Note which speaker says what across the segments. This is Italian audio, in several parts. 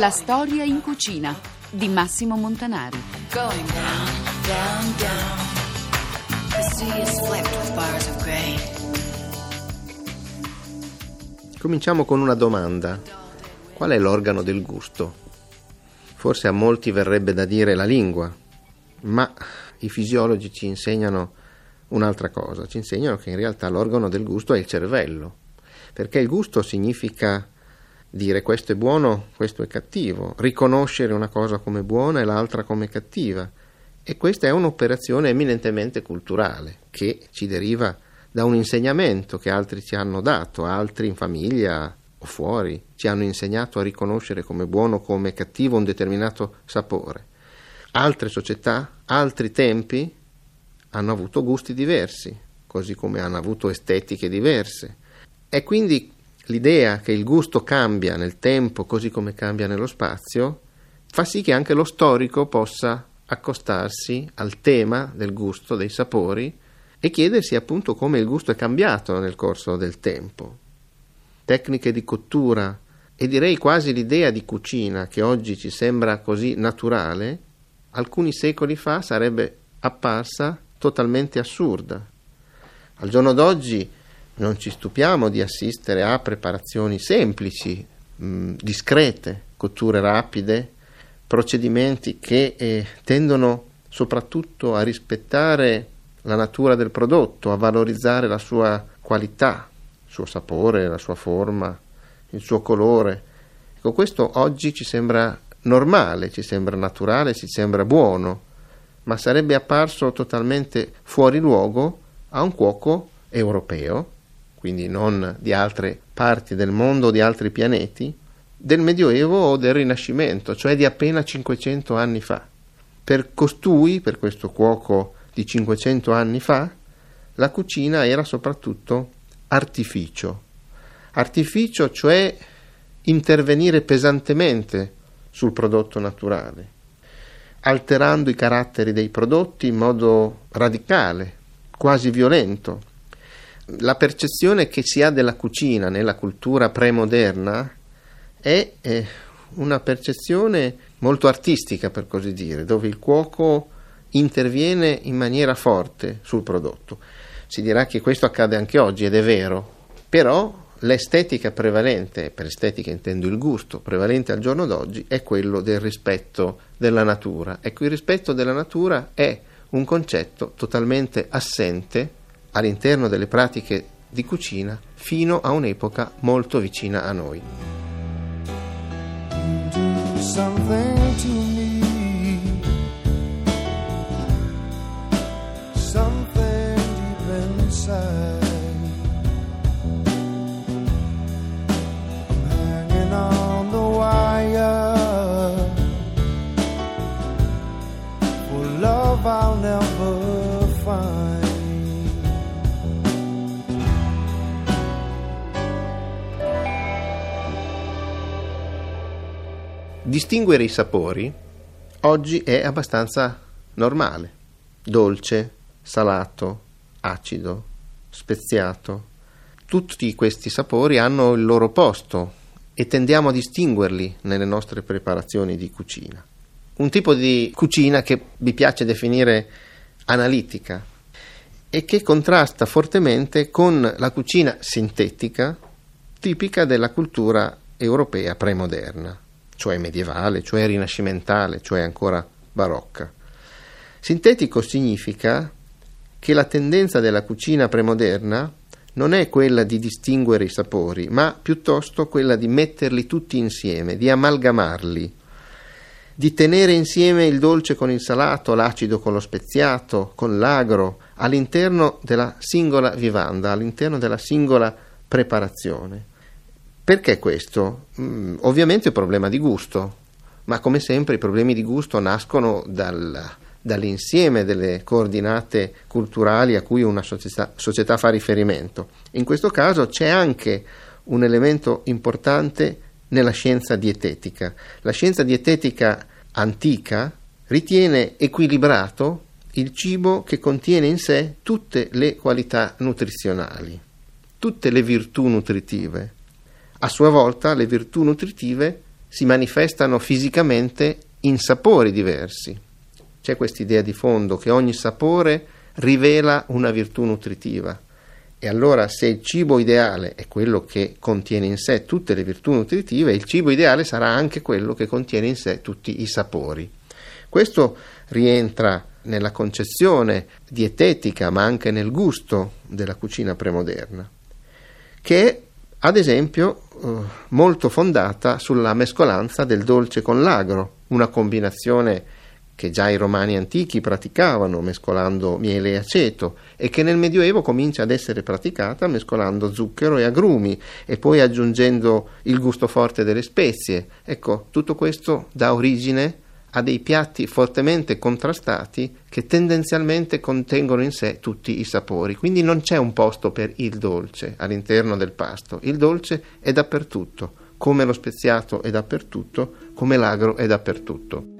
Speaker 1: La storia in cucina di Massimo Montanari.
Speaker 2: Going down, down, down. The sea is flecked with bars of gray.
Speaker 3: Cominciamo con una domanda. Qual è l'organo del gusto? Forse a molti verrebbe da dire la lingua, ma i fisiologi ci insegnano un'altra cosa, ci insegnano che in realtà l'organo del gusto è il cervello, perché il gusto significa dire questo è buono, questo è cattivo, riconoscere una cosa come buona e l'altra come cattiva. E questa è un'operazione eminentemente culturale che ci deriva da un insegnamento che altri ci hanno dato, altri in famiglia o fuori ci hanno insegnato a riconoscere come buono o come cattivo un determinato sapore. Altre società, altri tempi hanno avuto gusti diversi, così come hanno avuto estetiche diverse. E quindi l'idea che il gusto cambia nel tempo così come cambia nello spazio fa sì che anche lo storico possa accostarsi al tema del gusto, dei sapori e chiedersi appunto come il gusto è cambiato nel corso del tempo. Tecniche di cottura e direi quasi l'idea di cucina che oggi ci sembra così naturale, alcuni secoli fa sarebbe apparsa totalmente assurda. Al giorno d'oggi non ci stupiamo di assistere a preparazioni semplici, mh, discrete, cotture rapide, procedimenti che eh, tendono soprattutto a rispettare la natura del prodotto, a valorizzare la sua qualità, il suo sapore, la sua forma, il suo colore. Ecco, questo oggi ci sembra normale, ci sembra naturale, ci sembra buono, ma sarebbe apparso totalmente fuori luogo a un cuoco europeo quindi non di altre parti del mondo o di altri pianeti, del Medioevo o del Rinascimento, cioè di appena 500 anni fa. Per costui, per questo cuoco di 500 anni fa, la cucina era soprattutto artificio. Artificio, cioè intervenire pesantemente sul prodotto naturale, alterando i caratteri dei prodotti in modo radicale, quasi violento, la percezione che si ha della cucina nella cultura premoderna è eh, una percezione molto artistica, per così dire, dove il cuoco interviene in maniera forte sul prodotto. Si dirà che questo accade anche oggi ed è vero, però l'estetica prevalente, per estetica intendo il gusto prevalente al giorno d'oggi, è quello del rispetto della natura. Ecco, il rispetto della natura è un concetto totalmente assente all'interno delle pratiche di cucina fino a un'epoca molto vicina a noi. Something Distinguere i sapori oggi è abbastanza normale. Dolce, salato, acido, speziato. Tutti questi sapori hanno il loro posto e tendiamo a distinguerli nelle nostre preparazioni di cucina. Un tipo di cucina che vi piace definire analitica e che contrasta fortemente con la cucina sintetica tipica della cultura europea premoderna cioè medievale, cioè rinascimentale, cioè ancora barocca. Sintetico significa che la tendenza della cucina premoderna non è quella di distinguere i sapori, ma piuttosto quella di metterli tutti insieme, di amalgamarli, di tenere insieme il dolce con il salato, l'acido con lo speziato, con l'agro, all'interno della singola vivanda, all'interno della singola preparazione. Perché questo? Mm, ovviamente è un problema di gusto, ma come sempre i problemi di gusto nascono dal, dall'insieme delle coordinate culturali a cui una società, società fa riferimento. In questo caso c'è anche un elemento importante nella scienza dietetica. La scienza dietetica antica ritiene equilibrato il cibo che contiene in sé tutte le qualità nutrizionali, tutte le virtù nutritive. A sua volta le virtù nutritive si manifestano fisicamente in sapori diversi. C'è questa idea di fondo che ogni sapore rivela una virtù nutritiva. E allora se il cibo ideale è quello che contiene in sé tutte le virtù nutritive, il cibo ideale sarà anche quello che contiene in sé tutti i sapori. Questo rientra nella concezione dietetica, ma anche nel gusto della cucina premoderna, che ad esempio eh, molto fondata sulla mescolanza del dolce con l'agro, una combinazione che già i romani antichi praticavano mescolando miele e aceto e che nel Medioevo comincia ad essere praticata mescolando zucchero e agrumi e poi aggiungendo il gusto forte delle spezie. Ecco, tutto questo dà origine a dei piatti fortemente contrastati che tendenzialmente contengono in sé tutti i sapori. Quindi non c'è un posto per il dolce all'interno del pasto. Il dolce è dappertutto, come lo speziato è dappertutto, come l'agro è dappertutto.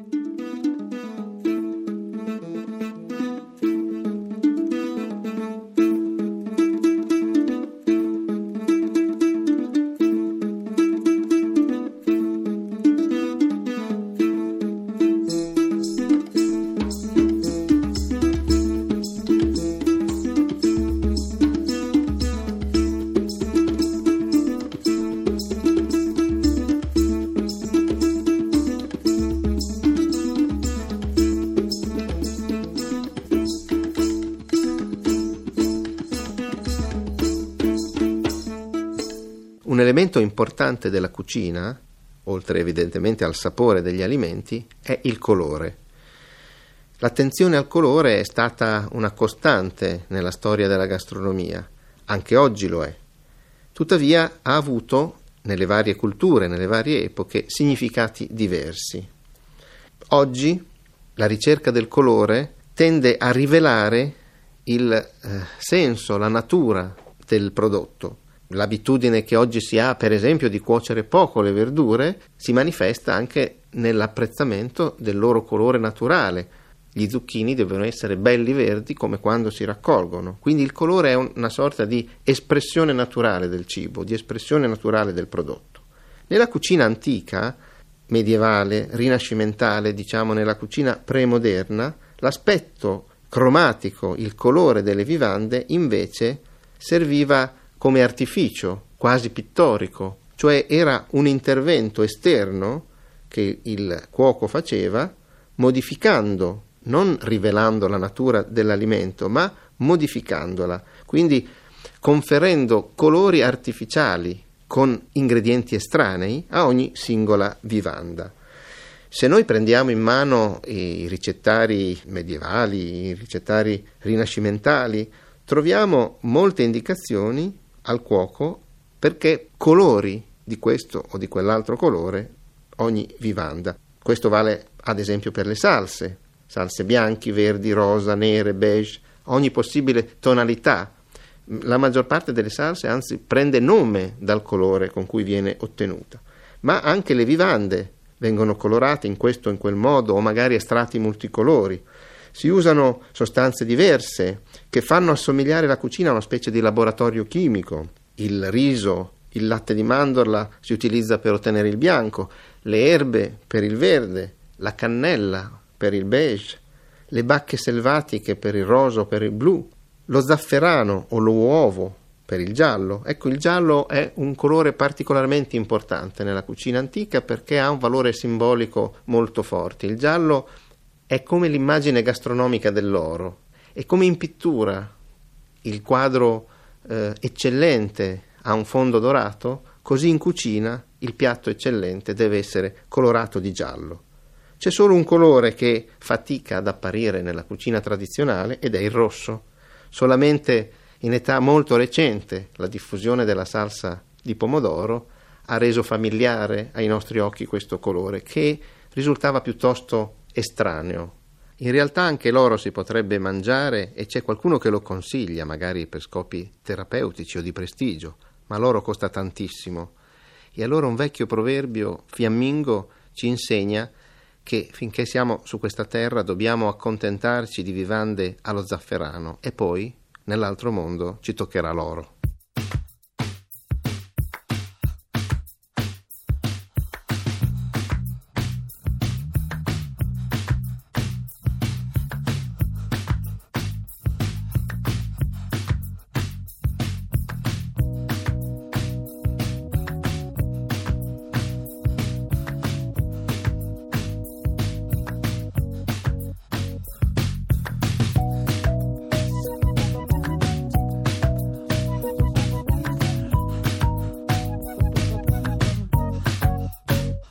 Speaker 3: Importante della cucina, oltre evidentemente al sapore degli alimenti, è il colore. L'attenzione al colore è stata una costante nella storia della gastronomia, anche oggi lo è. Tuttavia ha avuto, nelle varie culture, nelle varie epoche, significati diversi. Oggi la ricerca del colore tende a rivelare il eh, senso, la natura del prodotto l'abitudine che oggi si ha, per esempio, di cuocere poco le verdure, si manifesta anche nell'apprezzamento del loro colore naturale. Gli zucchini devono essere belli verdi come quando si raccolgono. Quindi il colore è una sorta di espressione naturale del cibo, di espressione naturale del prodotto. Nella cucina antica, medievale, rinascimentale, diciamo nella cucina premoderna, l'aspetto cromatico, il colore delle vivande invece serviva come artificio quasi pittorico, cioè era un intervento esterno che il cuoco faceva modificando, non rivelando la natura dell'alimento, ma modificandola, quindi conferendo colori artificiali con ingredienti estranei a ogni singola vivanda. Se noi prendiamo in mano i ricettari medievali, i ricettari rinascimentali, troviamo molte indicazioni al cuoco perché colori di questo o di quell'altro colore ogni vivanda. Questo vale ad esempio per le salse, salse bianchi, verdi, rosa, nere, beige, ogni possibile tonalità. La maggior parte delle salse anzi prende nome dal colore con cui viene ottenuta, ma anche le vivande vengono colorate in questo o in quel modo o magari estratti multicolori. Si usano sostanze diverse che fanno assomigliare la cucina a una specie di laboratorio chimico. Il riso, il latte di mandorla si utilizza per ottenere il bianco, le erbe per il verde, la cannella per il beige, le bacche selvatiche per il rosa o per il blu, lo zafferano o l'uovo per il giallo. Ecco, il giallo è un colore particolarmente importante nella cucina antica perché ha un valore simbolico molto forte. Il giallo è come l'immagine gastronomica dell'oro, è come in pittura il quadro eh, eccellente ha un fondo dorato, così in cucina il piatto eccellente deve essere colorato di giallo. C'è solo un colore che fatica ad apparire nella cucina tradizionale ed è il rosso. Solamente in età molto recente la diffusione della salsa di pomodoro ha reso familiare ai nostri occhi questo colore che risultava piuttosto estraneo. In realtà anche l'oro si potrebbe mangiare e c'è qualcuno che lo consiglia, magari per scopi terapeutici o di prestigio, ma l'oro costa tantissimo. E allora un vecchio proverbio fiammingo ci insegna che finché siamo su questa terra dobbiamo accontentarci di vivande allo zafferano e poi nell'altro mondo ci toccherà l'oro.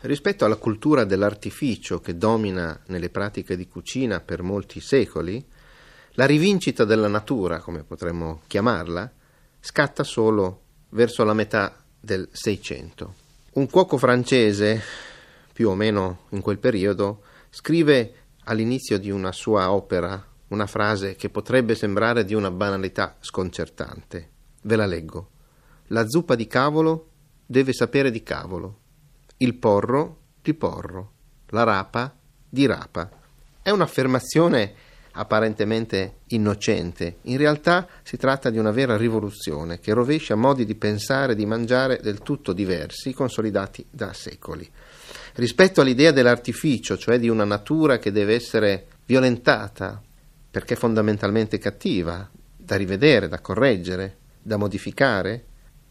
Speaker 3: Rispetto alla cultura dell'artificio che domina nelle pratiche di cucina per molti secoli, la rivincita della natura, come potremmo chiamarla, scatta solo verso la metà del Seicento. Un cuoco francese, più o meno in quel periodo, scrive all'inizio di una sua opera una frase che potrebbe sembrare di una banalità sconcertante. Ve la leggo. La zuppa di cavolo deve sapere di cavolo il porro di porro, la rapa di rapa. È un'affermazione apparentemente innocente, in realtà si tratta di una vera rivoluzione che rovescia modi di pensare e di mangiare del tutto diversi, consolidati da secoli. Rispetto all'idea dell'artificio, cioè di una natura che deve essere violentata perché fondamentalmente cattiva, da rivedere, da correggere, da modificare,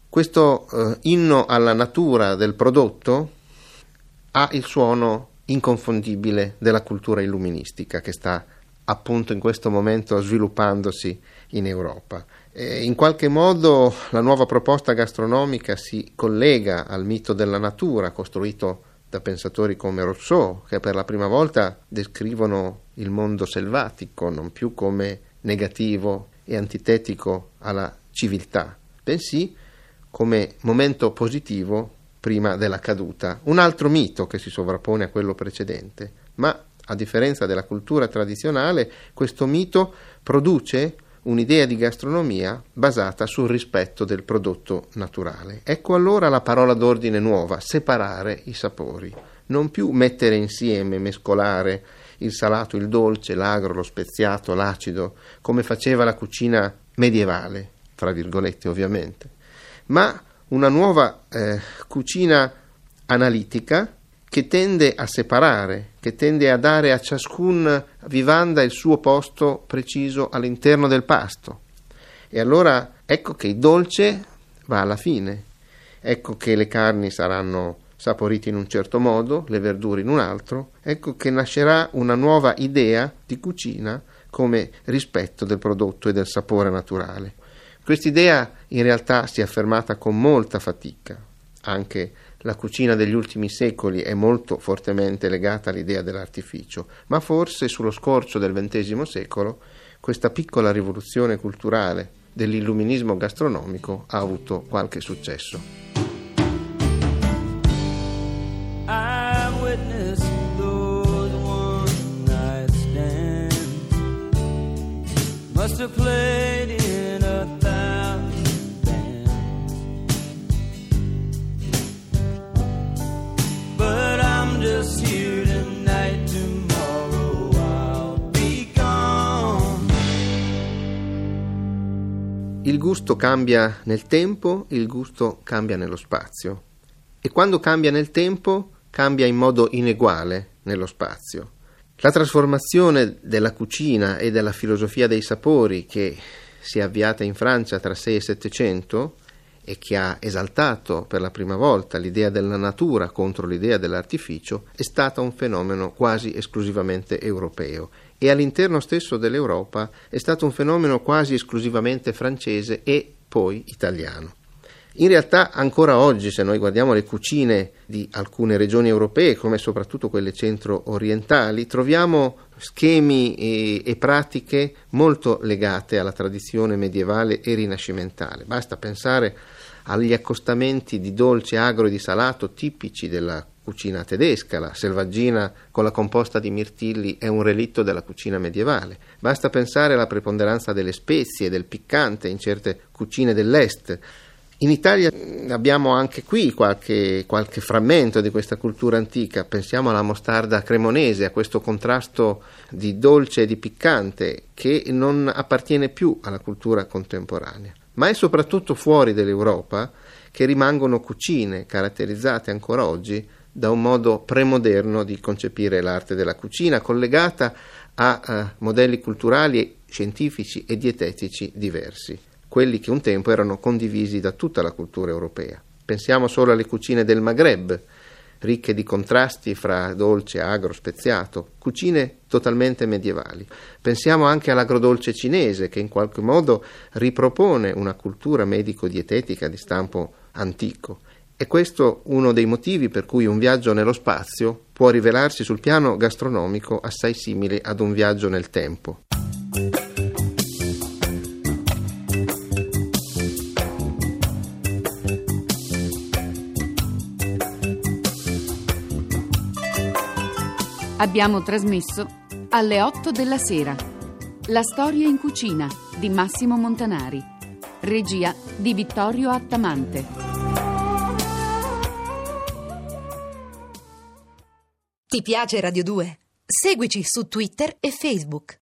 Speaker 3: questo eh, inno alla natura del prodotto ha il suono inconfondibile della cultura illuministica che sta appunto in questo momento sviluppandosi in Europa. E in qualche modo la nuova proposta gastronomica si collega al mito della natura costruito da pensatori come Rousseau, che per la prima volta descrivono il mondo selvatico non più come negativo e antitetico alla civiltà, bensì come momento positivo prima della caduta. Un altro mito che si sovrappone a quello precedente, ma a differenza della cultura tradizionale, questo mito produce un'idea di gastronomia basata sul rispetto del prodotto naturale. Ecco allora la parola d'ordine nuova, separare i sapori, non più mettere insieme, mescolare il salato, il dolce, l'agro, lo speziato, l'acido, come faceva la cucina medievale, tra virgolette ovviamente, ma una nuova eh, cucina analitica che tende a separare, che tende a dare a ciascun vivanda il suo posto preciso all'interno del pasto. E allora ecco che il dolce va alla fine, ecco che le carni saranno saporite in un certo modo, le verdure in un altro, ecco che nascerà una nuova idea di cucina come rispetto del prodotto e del sapore naturale. Quest'idea in realtà si è affermata con molta fatica. Anche la cucina degli ultimi secoli è molto fortemente legata all'idea dell'artificio, ma forse sullo scorcio del XX secolo questa piccola rivoluzione culturale dell'illuminismo gastronomico ha avuto qualche successo. Must have played Il gusto cambia nel tempo, il gusto cambia nello spazio. E quando cambia nel tempo, cambia in modo ineguale nello spazio. La trasformazione della cucina e della filosofia dei sapori che si è avviata in Francia tra 6 e 700 e che ha esaltato per la prima volta l'idea della natura contro l'idea dell'artificio, è stata un fenomeno quasi esclusivamente europeo e all'interno stesso dell'Europa è stato un fenomeno quasi esclusivamente francese e poi italiano. In realtà ancora oggi, se noi guardiamo le cucine di alcune regioni europee, come soprattutto quelle centro-orientali, troviamo schemi e, e, pratiche molto legate alla tradizione medievale e rinascimentale. Basta pensare agli accostamenti di dolce, agro e di salato tipici della cucina tedesca, la selvaggina con la composta di mirtilli è un relitto della cucina medievale. Basta pensare alla preponderanza delle spezie e del piccante in certe cucine dell'est. In Italia abbiamo anche qui qualche, qualche, frammento di questa cultura antica, pensiamo alla mostarda cremonese, a questo contrasto di dolce e di piccante che non appartiene più alla cultura contemporanea, ma è soprattutto fuori dell'Europa che rimangono cucine caratterizzate ancora oggi da un modo premoderno di concepire l'arte della cucina, collegata a, a modelli culturali, scientifici e dietetici diversi quelli che un tempo erano condivisi da tutta la cultura europea. Pensiamo solo alle cucine del Maghreb, ricche di contrasti fra dolce, agro, speziato, cucine totalmente medievali. Pensiamo anche all'agrodolce cinese che in qualche modo ripropone una cultura medico-dietetica di stampo antico. E questo uno dei motivi per cui un viaggio nello spazio può rivelarsi sul piano gastronomico assai simile ad un viaggio nel tempo.
Speaker 1: Abbiamo trasmesso alle 8 della sera. La storia in cucina di Massimo Montanari. Regia di Vittorio Attamante.
Speaker 4: Ti piace Radio 2? Seguici su Twitter e Facebook.